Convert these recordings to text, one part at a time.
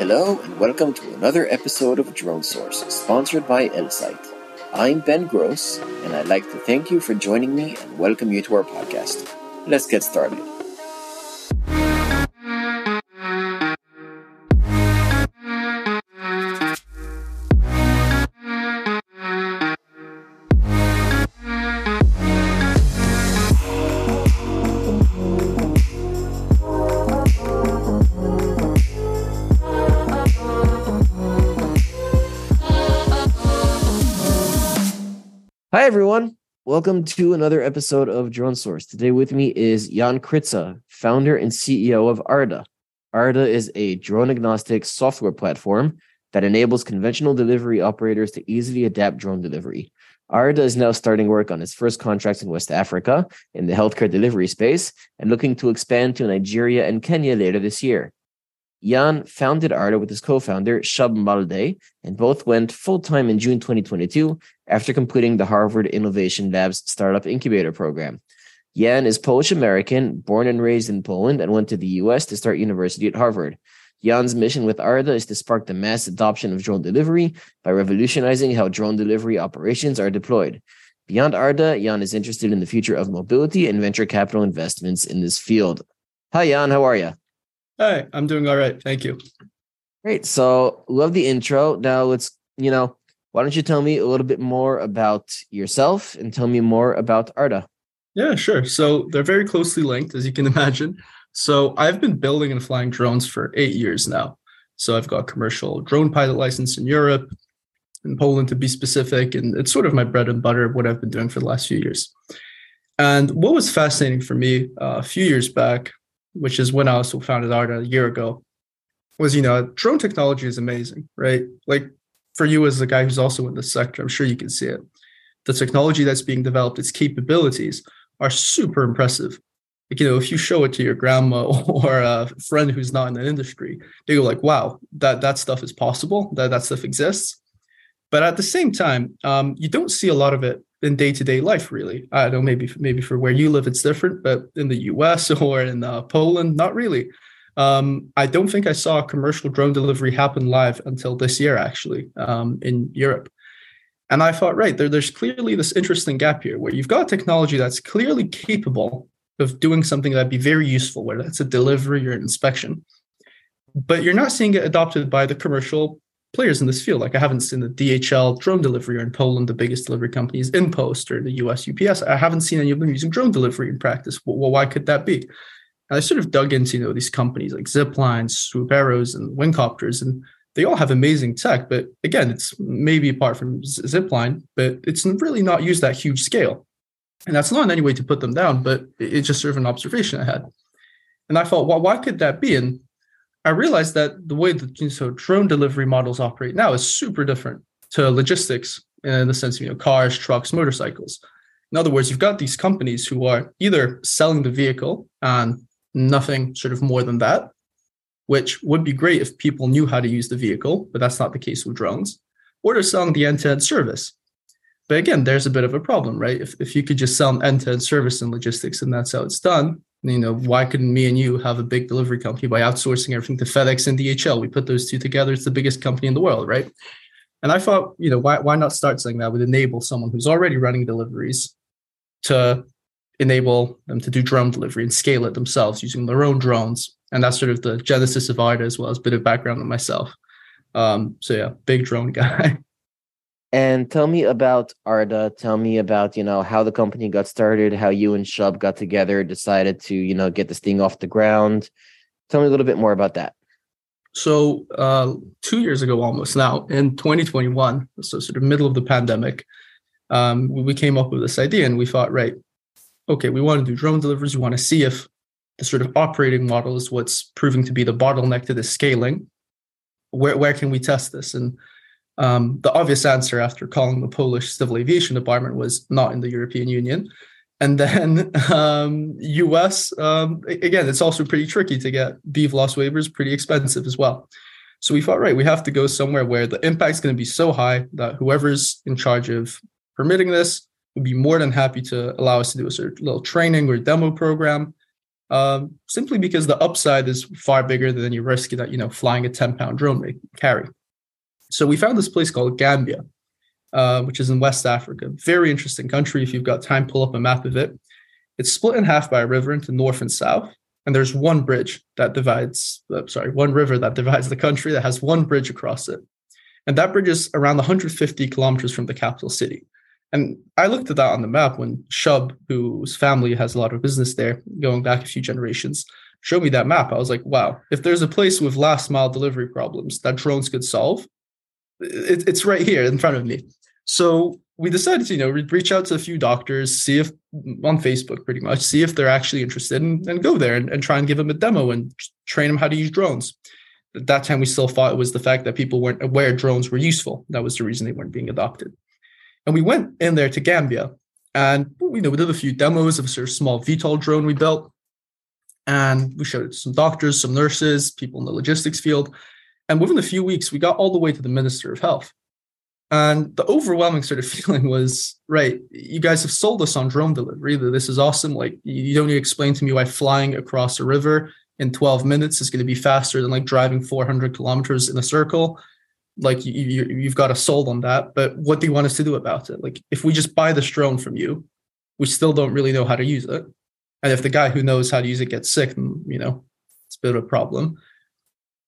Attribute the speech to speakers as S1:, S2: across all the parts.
S1: Hello and welcome to another episode of Drone Source, sponsored by Elsight. I'm Ben Gross, and I'd like to thank you for joining me and welcome you to our podcast. Let's get started. Welcome to another episode of Drone Source. Today with me is Jan Kryca, founder and CEO of Arda. Arda is a drone agnostic software platform that enables conventional delivery operators to easily adapt drone delivery. Arda is now starting work on its first contracts in West Africa in the healthcare delivery space and looking to expand to Nigeria and Kenya later this year. Jan founded Arda with his co-founder Shab Malde, and both went full-time in June 2022 after completing the Harvard Innovation Labs Startup Incubator Program. Jan is Polish American, born and raised in Poland, and went to the US to start university at Harvard. Jan's mission with Arda is to spark the mass adoption of drone delivery by revolutionizing how drone delivery operations are deployed. Beyond Arda, Jan is interested in the future of mobility and venture capital investments in this field. Hi, Jan. How are you?
S2: Hi, I'm doing all right. Thank you.
S1: Great. So, love the intro. Now, let's, you know, why don't you tell me a little bit more about yourself and tell me more about Arda?
S2: Yeah, sure. So, they're very closely linked, as you can imagine. So, I've been building and flying drones for eight years now. So, I've got commercial drone pilot license in Europe, in Poland to be specific. And it's sort of my bread and butter, of what I've been doing for the last few years. And what was fascinating for me uh, a few years back which is when I also founded Arda a year ago, was you know drone technology is amazing, right? Like for you as the guy who's also in this sector, I'm sure you can see it. The technology that's being developed, its capabilities are super impressive. Like, you know, if you show it to your grandma or a friend who's not in the industry, they go like, "Wow, that that stuff is possible. That that stuff exists." But at the same time, um, you don't see a lot of it in day to day life. Really, I don't know. Maybe maybe for where you live, it's different. But in the U.S. or in uh, Poland, not really. Um, I don't think I saw commercial drone delivery happen live until this year, actually, um, in Europe. And I thought, right, there, there's clearly this interesting gap here where you've got technology that's clearly capable of doing something that'd be very useful, whether that's a delivery or an inspection. But you're not seeing it adopted by the commercial players in this field. Like I haven't seen the DHL drone delivery or in Poland, the biggest delivery company is InPost or the US UPS. I haven't seen any of them using drone delivery in practice. Well, why could that be? And I sort of dug into you know these companies like Ziplines, Swoop Aeros, and Wingcopters, and they all have amazing tech. But again, it's maybe apart from Zipline, but it's really not used at huge scale. And that's not in any way to put them down, but it's just sort of an observation I had. And I thought, well, why could that be? And I realized that the way that you so drone delivery models operate now is super different to logistics in the sense of you know cars, trucks, motorcycles. In other words, you've got these companies who are either selling the vehicle and nothing sort of more than that, which would be great if people knew how to use the vehicle, but that's not the case with drones, or they're selling the end-to-end service. But again, there's a bit of a problem, right? If, if you could just sell an end-to-end service in logistics and that's how it's done, you know, why couldn't me and you have a big delivery company by outsourcing everything to FedEx and DHL? We put those two together, it's the biggest company in the world, right? And I thought, you know, why, why not start something that would enable someone who's already running deliveries to enable them to do drone delivery and scale it themselves using their own drones. And that's sort of the genesis of Arda as well as a bit of background on myself. Um, so yeah, big drone guy.
S1: And tell me about Arda. Tell me about, you know, how the company got started, how you and Shub got together, decided to, you know, get this thing off the ground. Tell me a little bit more about that.
S2: So, uh, two years ago, almost now, in 2021, so sort of middle of the pandemic, um, we came up with this idea and we thought, right, okay, we want to do drone deliveries. We want to see if the sort of operating model is what's proving to be the bottleneck to the scaling. Where, where can we test this? And um, the obvious answer after calling the Polish Civil Aviation Department was not in the European Union. And then um, US, um, again, it's also pretty tricky to get BVLOS waivers, pretty expensive as well. So we thought, right, we have to go somewhere where the impact is going to be so high that whoever's in charge of permitting this would be more than happy to allow us to do a sort of little training or demo program. um, simply because the upside is far bigger than any risk that you know flying a 10 pound drone may carry. So we found this place called Gambia, uh, which is in West Africa. Very interesting country. If you've got time, pull up a map of it. It's split in half by a river into north and south, and there's one bridge that divides. Uh, sorry, one river that divides the country that has one bridge across it, and that bridge is around 150 kilometers from the capital city. And I looked at that on the map when Shub, whose family has a lot of business there, going back a few generations, showed me that map. I was like, wow, if there's a place with last mile delivery problems that drones could solve, it, it's right here in front of me. So we decided to, you know, reach out to a few doctors, see if on Facebook pretty much, see if they're actually interested and, and go there and, and try and give them a demo and train them how to use drones. At that time, we still thought it was the fact that people weren't aware drones were useful. That was the reason they weren't being adopted. And we went in there to Gambia and you know we did a few demos of a sort of small VTOL drone we built. And we showed it to some doctors, some nurses, people in the logistics field. And within a few weeks, we got all the way to the Minister of Health. And the overwhelming sort of feeling was, right, you guys have sold us on drone delivery. This is awesome. Like you don't need to explain to me why flying across a river in 12 minutes is going to be faster than like driving 400 kilometers in a circle like you, you you've got us sold on that but what do you want us to do about it like if we just buy this drone from you we still don't really know how to use it and if the guy who knows how to use it gets sick you know it's a bit of a problem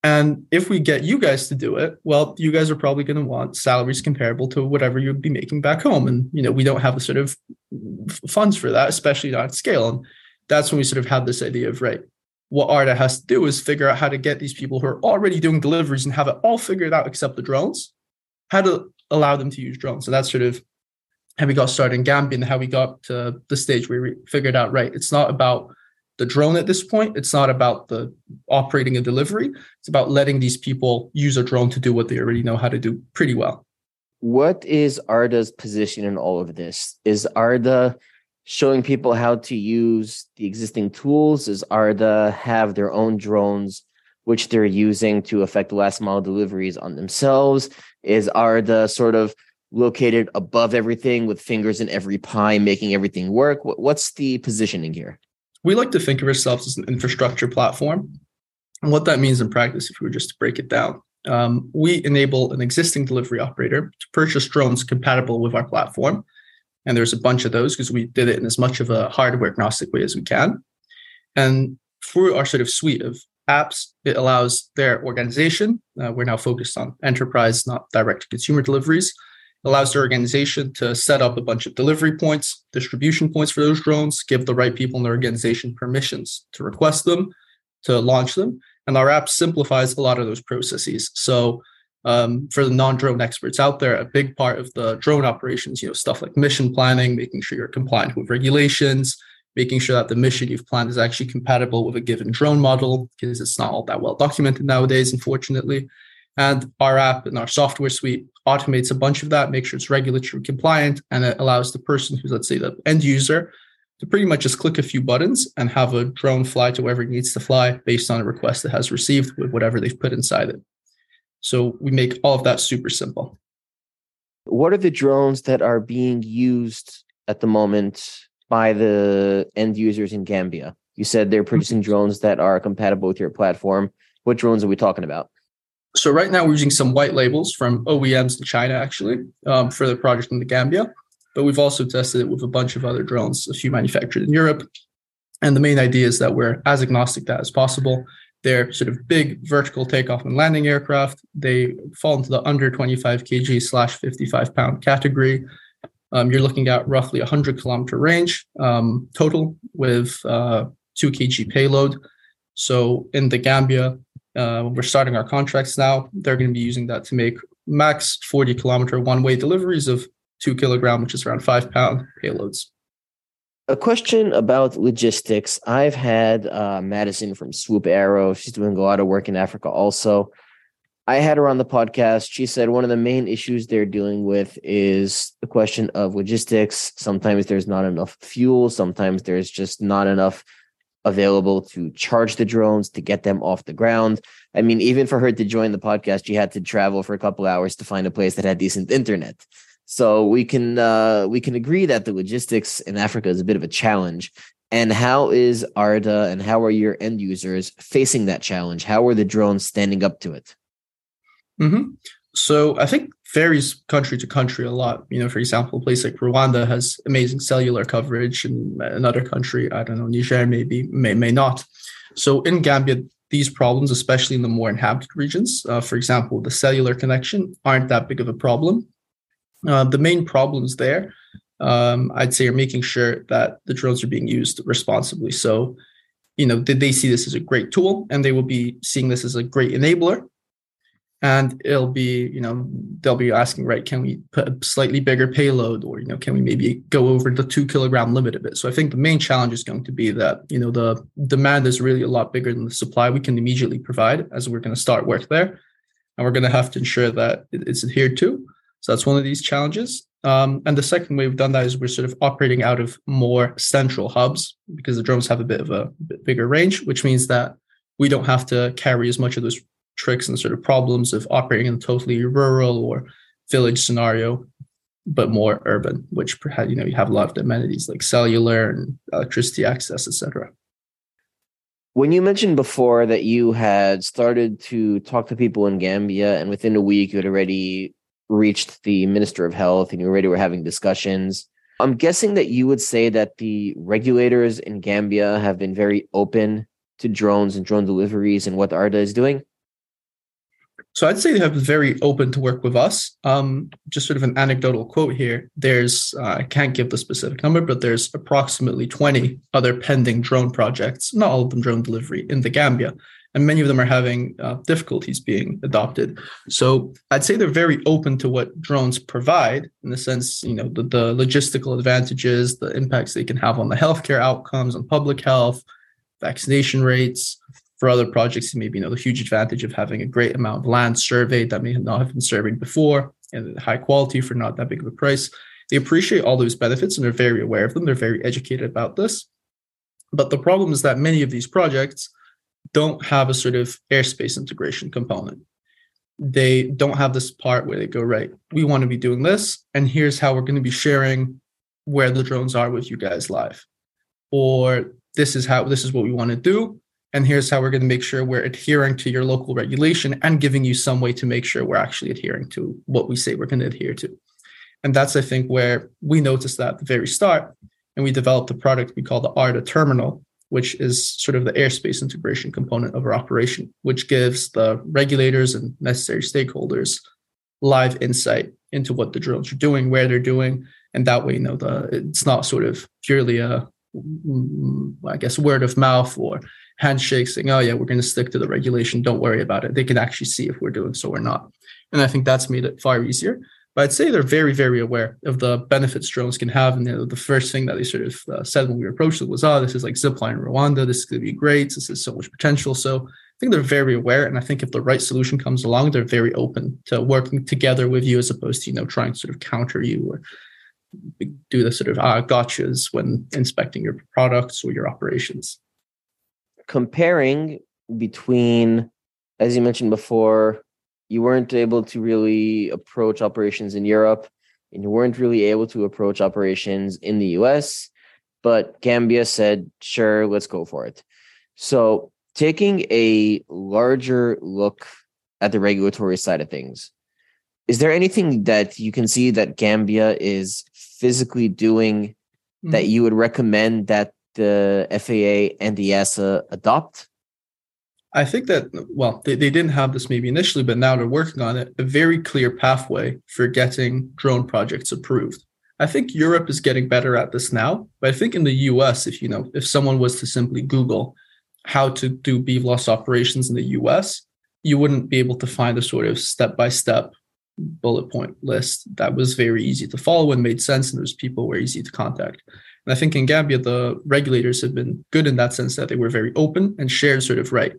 S2: and if we get you guys to do it well you guys are probably going to want salaries comparable to whatever you'd be making back home and you know we don't have the sort of funds for that especially not at scale and that's when we sort of had this idea of right what Arda has to do is figure out how to get these people who are already doing deliveries and have it all figured out except the drones, how to allow them to use drones. So that's sort of how we got started in Gambia and how we got to the stage where we figured out, right, it's not about the drone at this point. It's not about the operating a delivery. It's about letting these people use a drone to do what they already know how to do pretty well.
S1: What is Arda's position in all of this? Is Arda showing people how to use the existing tools is Arda have their own drones which they're using to affect last mile deliveries on themselves is Arda sort of located above everything with fingers in every pie making everything work what's the positioning here
S2: we like to think of ourselves as an infrastructure platform and what that means in practice if we were just to break it down um, we enable an existing delivery operator to purchase drones compatible with our platform and there's a bunch of those because we did it in as much of a hardware agnostic way as we can. And through our sort of suite of apps, it allows their organization, uh, we're now focused on enterprise, not direct to consumer deliveries, allows their organization to set up a bunch of delivery points, distribution points for those drones, give the right people in their organization permissions to request them, to launch them. And our app simplifies a lot of those processes. So um, for the non-drone experts out there, a big part of the drone operations, you know, stuff like mission planning, making sure you're compliant with regulations, making sure that the mission you've planned is actually compatible with a given drone model, because it's not all that well documented nowadays, unfortunately. And our app and our software suite automates a bunch of that, make sure it's regulatory compliant, and it allows the person who's, let's say, the end user to pretty much just click a few buttons and have a drone fly to wherever it needs to fly based on a request that has received with whatever they've put inside it. So we make all of that super simple.
S1: What are the drones that are being used at the moment by the end users in Gambia? You said they're producing mm-hmm. drones that are compatible with your platform. What drones are we talking about?
S2: So right now we're using some white labels from OEMs in China actually um, for the project in the Gambia, but we've also tested it with a bunch of other drones, a few manufactured in Europe. And the main idea is that we're as agnostic that as possible. They're sort of big vertical takeoff and landing aircraft. They fall into the under 25 kg slash 55 pound category. Um, you're looking at roughly 100 kilometer range um, total with uh, 2 kg payload. So in the Gambia, uh, we're starting our contracts now. They're going to be using that to make max 40 kilometer one way deliveries of two kilogram, which is around five pound payloads.
S1: A question about logistics. I've had uh, Madison from Swoop Aero. She's doing a lot of work in Africa also. I had her on the podcast. She said one of the main issues they're dealing with is the question of logistics. Sometimes there's not enough fuel, sometimes there's just not enough available to charge the drones to get them off the ground. I mean, even for her to join the podcast, she had to travel for a couple hours to find a place that had decent internet. So we can uh, we can agree that the logistics in Africa is a bit of a challenge. And how is Arda and how are your end users facing that challenge? How are the drones standing up to it?
S2: Mm-hmm. So I think varies country to country a lot. You know, for example, a place like Rwanda has amazing cellular coverage, and another country, I don't know, Niger maybe may may not. So in Gambia, these problems, especially in the more inhabited regions, uh, for example, the cellular connection, aren't that big of a problem. Uh, the main problems there, um, I'd say, are making sure that the drones are being used responsibly. So, you know, did they see this as a great tool, and they will be seeing this as a great enabler and it'll be you know they'll be asking right can we put a slightly bigger payload or you know can we maybe go over the two kilogram limit a bit so i think the main challenge is going to be that you know the demand is really a lot bigger than the supply we can immediately provide as we're going to start work there. And we're going to have to ensure that it's adhered to. So that's one of these challenges. Um, and the second way we've done that is we're sort of operating out of more central hubs because the drones have a bit of a bit bigger range which means that we don't have to carry as much of those tricks and sort of problems of operating in a totally rural or village scenario, but more urban, which perhaps you know you have a lot of amenities like cellular and electricity access, etc.
S1: When you mentioned before that you had started to talk to people in Gambia, and within a week you had already reached the Minister of Health and you already were having discussions. I'm guessing that you would say that the regulators in Gambia have been very open to drones and drone deliveries and what ARDA is doing.
S2: So I'd say they have very open to work with us. Um, just sort of an anecdotal quote here. There's uh, I can't give the specific number, but there's approximately 20 other pending drone projects, not all of them drone delivery in the Gambia, and many of them are having uh, difficulties being adopted. So I'd say they're very open to what drones provide in the sense, you know, the, the logistical advantages, the impacts they can have on the healthcare outcomes, on public health, vaccination rates, for other projects, maybe you know the huge advantage of having a great amount of land surveyed that may not have been surveyed before and high quality for not that big of a price. They appreciate all those benefits and they're very aware of them. They're very educated about this. But the problem is that many of these projects don't have a sort of airspace integration component. They don't have this part where they go, right, we want to be doing this, and here's how we're going to be sharing where the drones are with you guys live. Or this is how this is what we want to do and here's how we're going to make sure we're adhering to your local regulation and giving you some way to make sure we're actually adhering to what we say we're going to adhere to. And that's, I think, where we noticed that at the very start. And we developed a product we call the ARDA terminal, which is sort of the airspace integration component of our operation, which gives the regulators and necessary stakeholders live insight into what the drones are doing, where they're doing. And that way, you know, the it's not sort of purely a I guess word of mouth or handshake saying, oh, yeah, we're going to stick to the regulation. Don't worry about it. They can actually see if we're doing so or not. And I think that's made it far easier. But I'd say they're very, very aware of the benefits drones can have. And you know, the first thing that they sort of uh, said when we approached it was, oh, this is like zipline Rwanda. This is going to be great. This is so much potential. So I think they're very aware. And I think if the right solution comes along, they're very open to working together with you as opposed to, you know, trying to sort of counter you or do the sort of uh, gotchas when inspecting your products or your operations
S1: comparing between, as you mentioned before, you weren't able to really approach operations in Europe and you weren't really able to approach operations in the US, but Gambia said, sure, let's go for it. So, taking a larger look at the regulatory side of things, is there anything that you can see that Gambia is physically doing mm-hmm. that you would recommend that the FAA and the EASA adopt?
S2: I think that, well, they, they didn't have this maybe initially, but now they're working on it, a very clear pathway for getting drone projects approved. I think Europe is getting better at this now, but I think in the US, if you know, if someone was to simply Google how to do BVLOS operations in the US, you wouldn't be able to find a sort of step by step bullet point list that was very easy to follow and made sense, and those people were easy to contact. And I think in Gambia, the regulators have been good in that sense that they were very open and shared sort of, right,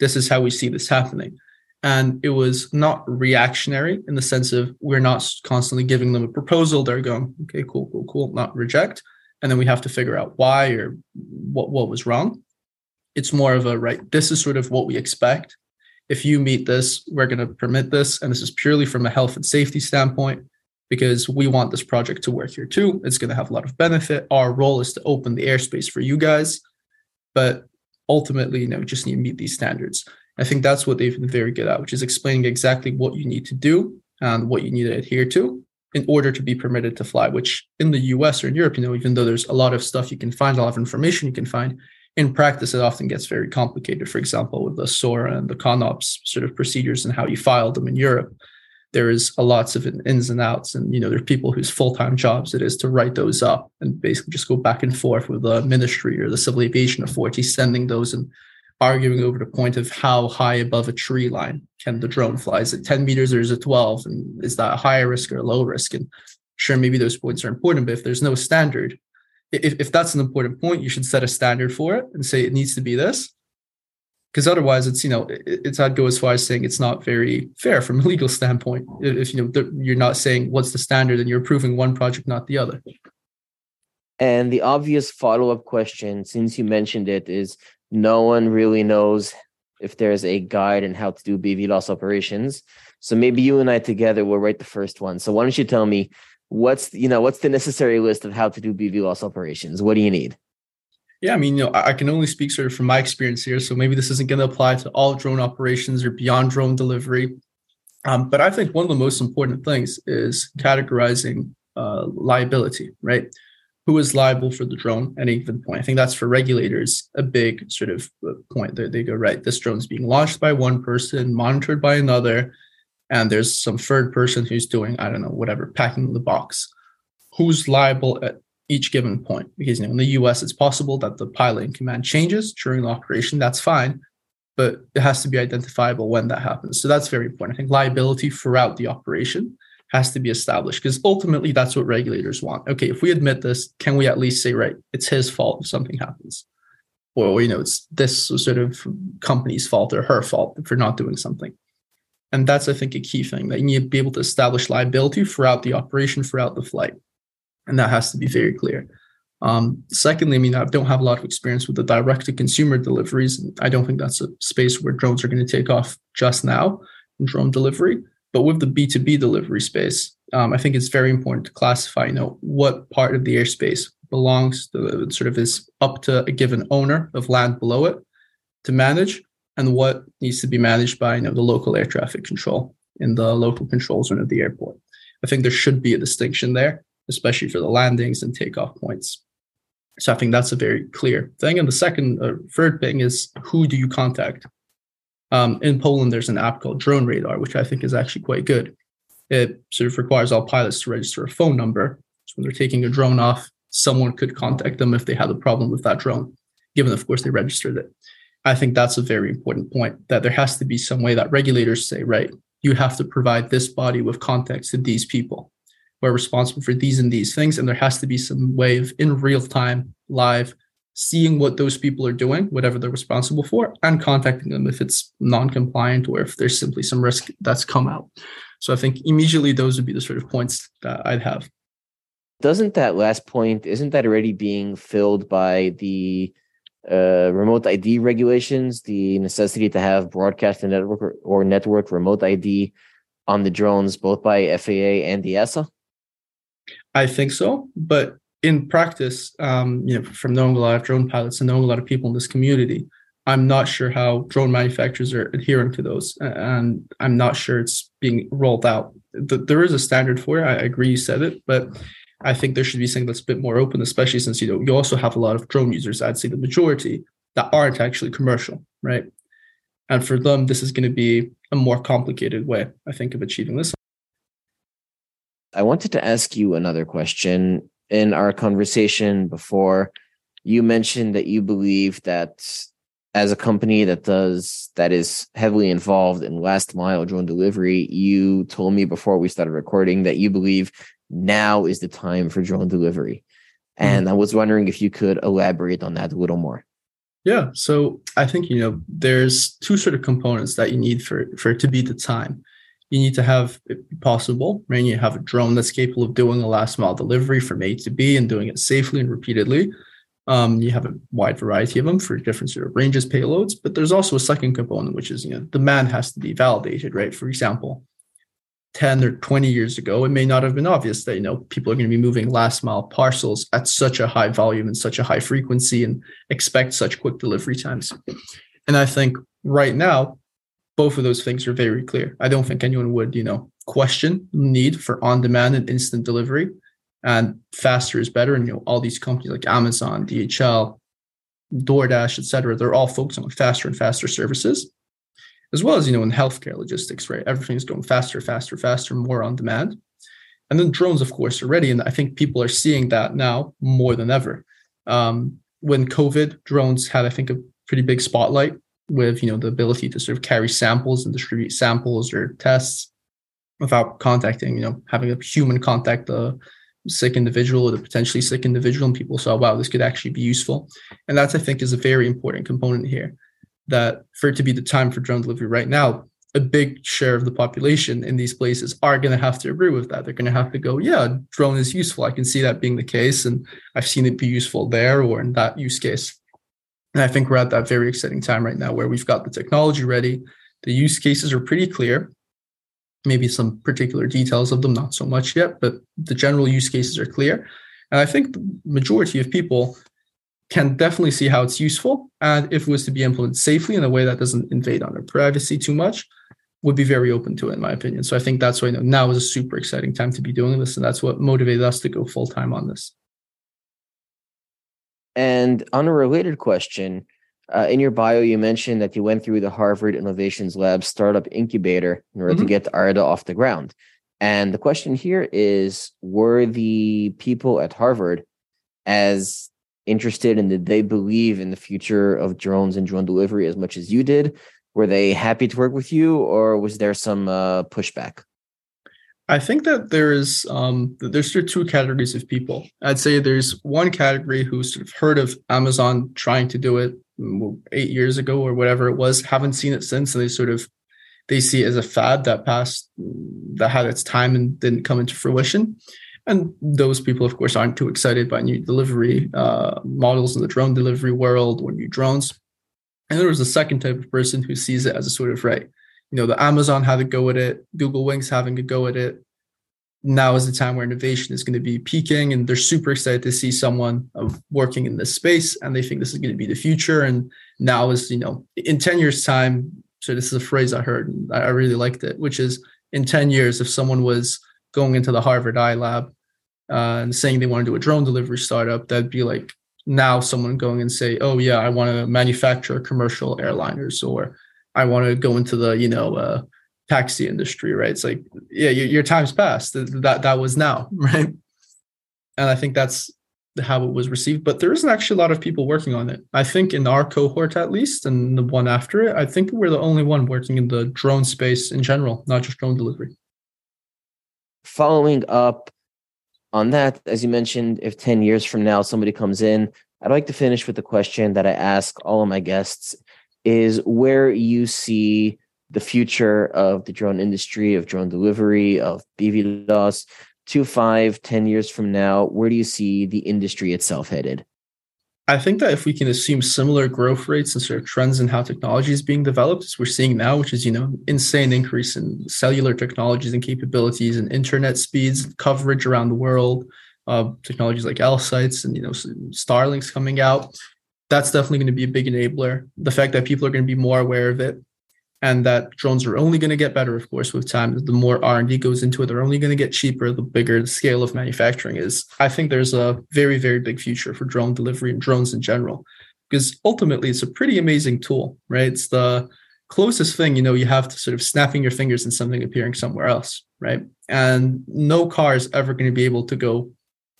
S2: this is how we see this happening. And it was not reactionary in the sense of we're not constantly giving them a proposal. They're going, okay, cool, cool, cool, not reject. And then we have to figure out why or what, what was wrong. It's more of a, right, this is sort of what we expect. If you meet this, we're going to permit this. And this is purely from a health and safety standpoint because we want this project to work here too. It's going to have a lot of benefit. Our role is to open the airspace for you guys, but ultimately, you know, just need to meet these standards. I think that's what they've been very good at, which is explaining exactly what you need to do and what you need to adhere to in order to be permitted to fly. Which in the US or in Europe, you know, even though there's a lot of stuff you can find, a lot of information you can find, in practice, it often gets very complicated. For example, with the SORA and the CONOPS sort of procedures and how you file them in Europe there is a lots of ins and outs and you know there are people whose full-time jobs it is to write those up and basically just go back and forth with the ministry or the civil aviation authority sending those and arguing over the point of how high above a tree line can the drone fly. Is it 10 meters or is it 12 and is that a higher risk or a low risk? And sure maybe those points are important but if there's no standard if, if that's an important point you should set a standard for it and say it needs to be this because otherwise it's you know it's i'd go as far as saying it's not very fair from a legal standpoint if you know you're not saying what's the standard and you're approving one project not the other.
S1: And the obvious follow-up question since you mentioned it is no one really knows if there's a guide on how to do BVLOS operations. So maybe you and i together will write the first one. So why don't you tell me what's you know what's the necessary list of how to do BVLOS operations? What do you need
S2: yeah, I mean, you know, I can only speak sort of from my experience here. So maybe this isn't going to apply to all drone operations or beyond drone delivery. Um, but I think one of the most important things is categorizing uh, liability, right? Who is liable for the drone at any given point? I think that's for regulators a big sort of uh, point. They, they go, right, this drone is being launched by one person, monitored by another, and there's some third person who's doing, I don't know, whatever, packing the box. Who's liable at each given point. Because you know, in the US, it's possible that the pilot in command changes during the operation. That's fine, but it has to be identifiable when that happens. So that's very important. I think liability throughout the operation has to be established because ultimately that's what regulators want. Okay, if we admit this, can we at least say, right, it's his fault if something happens? Or, you know, it's this sort of company's fault or her fault for not doing something. And that's, I think, a key thing that you need to be able to establish liability throughout the operation, throughout the flight and that has to be very clear. Um, secondly, I mean, I don't have a lot of experience with the direct to consumer deliveries. I don't think that's a space where drones are going to take off just now in drone delivery. But with the B2B delivery space, um, I think it's very important to classify, you know, what part of the airspace belongs to sort of is up to a given owner of land below it to manage and what needs to be managed by, you know, the local air traffic control in the local control zone of the airport. I think there should be a distinction there especially for the landings and takeoff points. So I think that's a very clear thing. And the second or uh, third thing is who do you contact? Um, in Poland, there's an app called Drone Radar, which I think is actually quite good. It sort of requires all pilots to register a phone number. So when they're taking a drone off, someone could contact them if they had a problem with that drone, given, of course, they registered it. I think that's a very important point that there has to be some way that regulators say, right, you have to provide this body with context to these people we're responsible for these and these things and there has to be some way of in real time live seeing what those people are doing whatever they're responsible for and contacting them if it's non-compliant or if there's simply some risk that's come out so i think immediately those would be the sort of points that i'd have
S1: doesn't that last point isn't that already being filled by the uh, remote ID regulations, the necessity to have broadcast and network or, or network remote ID on the drones, both by FAA and the EASA?
S2: I think so, but in practice, um, you know, from knowing a lot of drone pilots and knowing a lot of people in this community, I'm not sure how drone manufacturers are adhering to those, and I'm not sure it's being rolled out. There is a standard for it. I agree you said it, but I think there should be something that's a bit more open, especially since you know you also have a lot of drone users. I'd say the majority that aren't actually commercial, right? And for them, this is going to be a more complicated way, I think, of achieving this.
S1: I wanted to ask you another question. In our conversation before, you mentioned that you believe that as a company that does that is heavily involved in last mile drone delivery, you told me before we started recording that you believe now is the time for drone delivery. And mm-hmm. I was wondering if you could elaborate on that a little more.
S2: Yeah, so I think you know there's two sort of components that you need for for it to be the time you need to have it possible, right? You have a drone that's capable of doing a last mile delivery from A to B and doing it safely and repeatedly. Um, you have a wide variety of them for different sort of ranges, payloads, but there's also a second component, which is you know demand has to be validated, right? For example, 10 or 20 years ago, it may not have been obvious that, you know, people are going to be moving last mile parcels at such a high volume and such a high frequency and expect such quick delivery times. And I think right now, both of those things are very clear. I don't think anyone would, you know, question need for on-demand and instant delivery and faster is better. And you know, all these companies like Amazon, DHL, DoorDash, etc., they're all focused on faster and faster services as well as you know in healthcare logistics, right? Everything's going faster, faster, faster, more on demand. And then drones, of course, are ready, and I think people are seeing that now more than ever. Um, when COVID, drones had, I think, a pretty big spotlight with you know the ability to sort of carry samples and distribute samples or tests without contacting, you know, having a human contact the sick individual or the potentially sick individual, and people saw, wow, this could actually be useful. And that's, I think, is a very important component here that for it to be the time for drone delivery right now, a big share of the population in these places are going to have to agree with that. They're going to have to go, yeah, drone is useful. I can see that being the case. And I've seen it be useful there or in that use case. And I think we're at that very exciting time right now where we've got the technology ready. The use cases are pretty clear. Maybe some particular details of them, not so much yet, but the general use cases are clear. And I think the majority of people can definitely see how it's useful. And if it was to be implemented safely in a way that doesn't invade on their privacy too much, would be very open to it, in my opinion. So I think that's why now is a super exciting time to be doing this. And that's what motivated us to go full time on this.
S1: And on a related question, uh, in your bio, you mentioned that you went through the Harvard Innovations Lab startup incubator in order mm-hmm. to get Arda off the ground. And the question here is Were the people at Harvard as interested and did they believe in the future of drones and drone delivery as much as you did? Were they happy to work with you, or was there some uh, pushback?
S2: I think that there is um, there's sort of two categories of people. I'd say there's one category who sort of heard of Amazon trying to do it mm, eight years ago or whatever it was, haven't seen it since, and they sort of they see it as a fad that passed that had its time and didn't come into fruition. And those people, of course, aren't too excited by new delivery uh, models in the drone delivery world or new drones. And there was a second type of person who sees it as a sort of right. You know, the Amazon had a go at it, Google Wings having a go at it. Now is the time where innovation is going to be peaking, and they're super excited to see someone working in this space, and they think this is going to be the future. And now is, you know, in 10 years' time, so this is a phrase I heard, and I really liked it, which is in 10 years, if someone was going into the Harvard iLab uh, and saying they want to do a drone delivery startup, that'd be like now someone going and say, "Oh yeah, I want to manufacture commercial airliners," or "I want to go into the you know uh, taxi industry." Right? It's like, yeah, your, your time's passed. That that was now, right? And I think that's how it was received. But there isn't actually a lot of people working on it. I think in our cohort, at least, and the one after it, I think we're the only one working in the drone space in general, not just drone delivery.
S1: Following up on that, as you mentioned, if 10 years from now somebody comes in, I'd like to finish with the question that I ask all of my guests is where you see the future of the drone industry, of drone delivery, of BVLOS, two, five, 10 years from now, where do you see the industry itself headed?
S2: I think that if we can assume similar growth rates and sort of trends in how technology is being developed, as we're seeing now, which is, you know, insane increase in cellular technologies and capabilities and internet speeds, coverage around the world, uh, technologies like Elsights and, you know, Starlinks coming out, that's definitely going to be a big enabler. The fact that people are going to be more aware of it and that drones are only going to get better of course with time. The more r&d goes into it they're only going to get cheaper the bigger the scale of manufacturing is. I think there's a very very big future for drone delivery and drones in general because ultimately it's a pretty amazing tool right? It's the closest thing you know you have to sort of snapping your fingers and something appearing somewhere else right? And no car is ever going to be able to go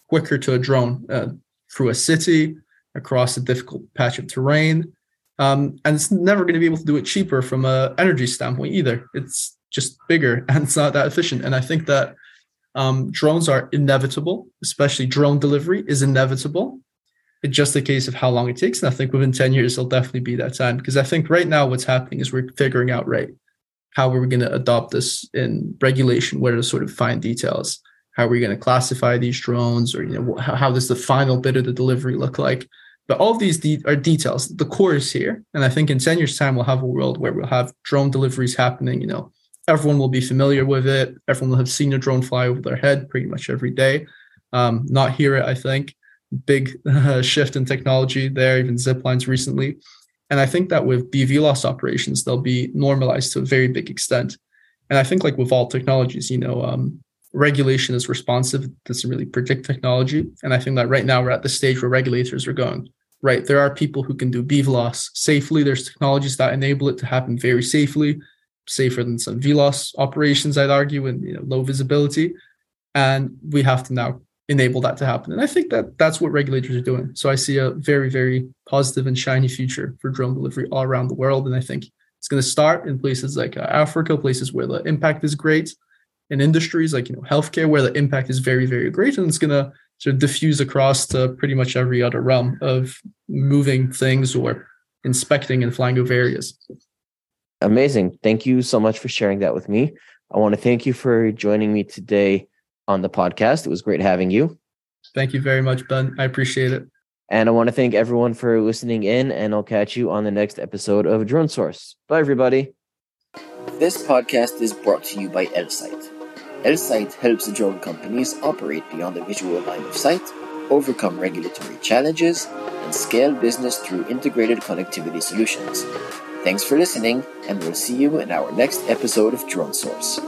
S2: quicker to a drone uh, through a city across a difficult patch of terrain um, and it's never going to be able to do it cheaper from an energy standpoint either. It's just bigger and it's not that efficient. And I think that um, drones are inevitable, especially drone delivery is inevitable. It's just a case of how long it takes. And I think within 10 years, it'll definitely be that time. Because I think right now, what's happening is we're figuring out, right, how are we going to adopt this in regulation? What are the sort of fine details? How are we going to classify these drones? Or, you know, how does the final bit of the delivery look like? But all of these de- are details. The core is here. And I think in 10 years' time, we'll have a world where we'll have drone deliveries happening, you know, everyone will be familiar with it. Everyone will have seen a drone fly over their head pretty much every day. Um, not hear it, I think. Big uh, shift in technology there, even Ziplines recently. And I think that with BVLOS operations, they'll be normalized to a very big extent. And I think, like with all technologies, you know, um, regulation is responsive. It doesn't really predict technology. And I think that right now we're at the stage where regulators are going, right, there are people who can do BVLOS safely. There's technologies that enable it to happen very safely, safer than some VLOS operations, I'd argue, and you know, low visibility. And we have to now enable that to happen. And I think that that's what regulators are doing. So I see a very, very positive and shiny future for drone delivery all around the world. And I think it's going to start in places like uh, Africa, places where the impact is great, in industries like you know healthcare, where the impact is very, very great, and it's going to sort of diffuse across to pretty much every other realm of moving things or inspecting and flying over areas.
S1: Amazing. Thank you so much for sharing that with me. I want to thank you for joining me today on the podcast. It was great having you.
S2: Thank you very much, Ben. I appreciate it.
S1: And I want to thank everyone for listening in, and I'll catch you on the next episode of Drone Source. Bye, everybody.
S3: This podcast is brought to you by Elsight. Elsight helps drone companies operate beyond the visual line of sight, overcome regulatory challenges, and scale business through integrated connectivity solutions. Thanks for listening, and we'll see you in our next episode of Drone Source.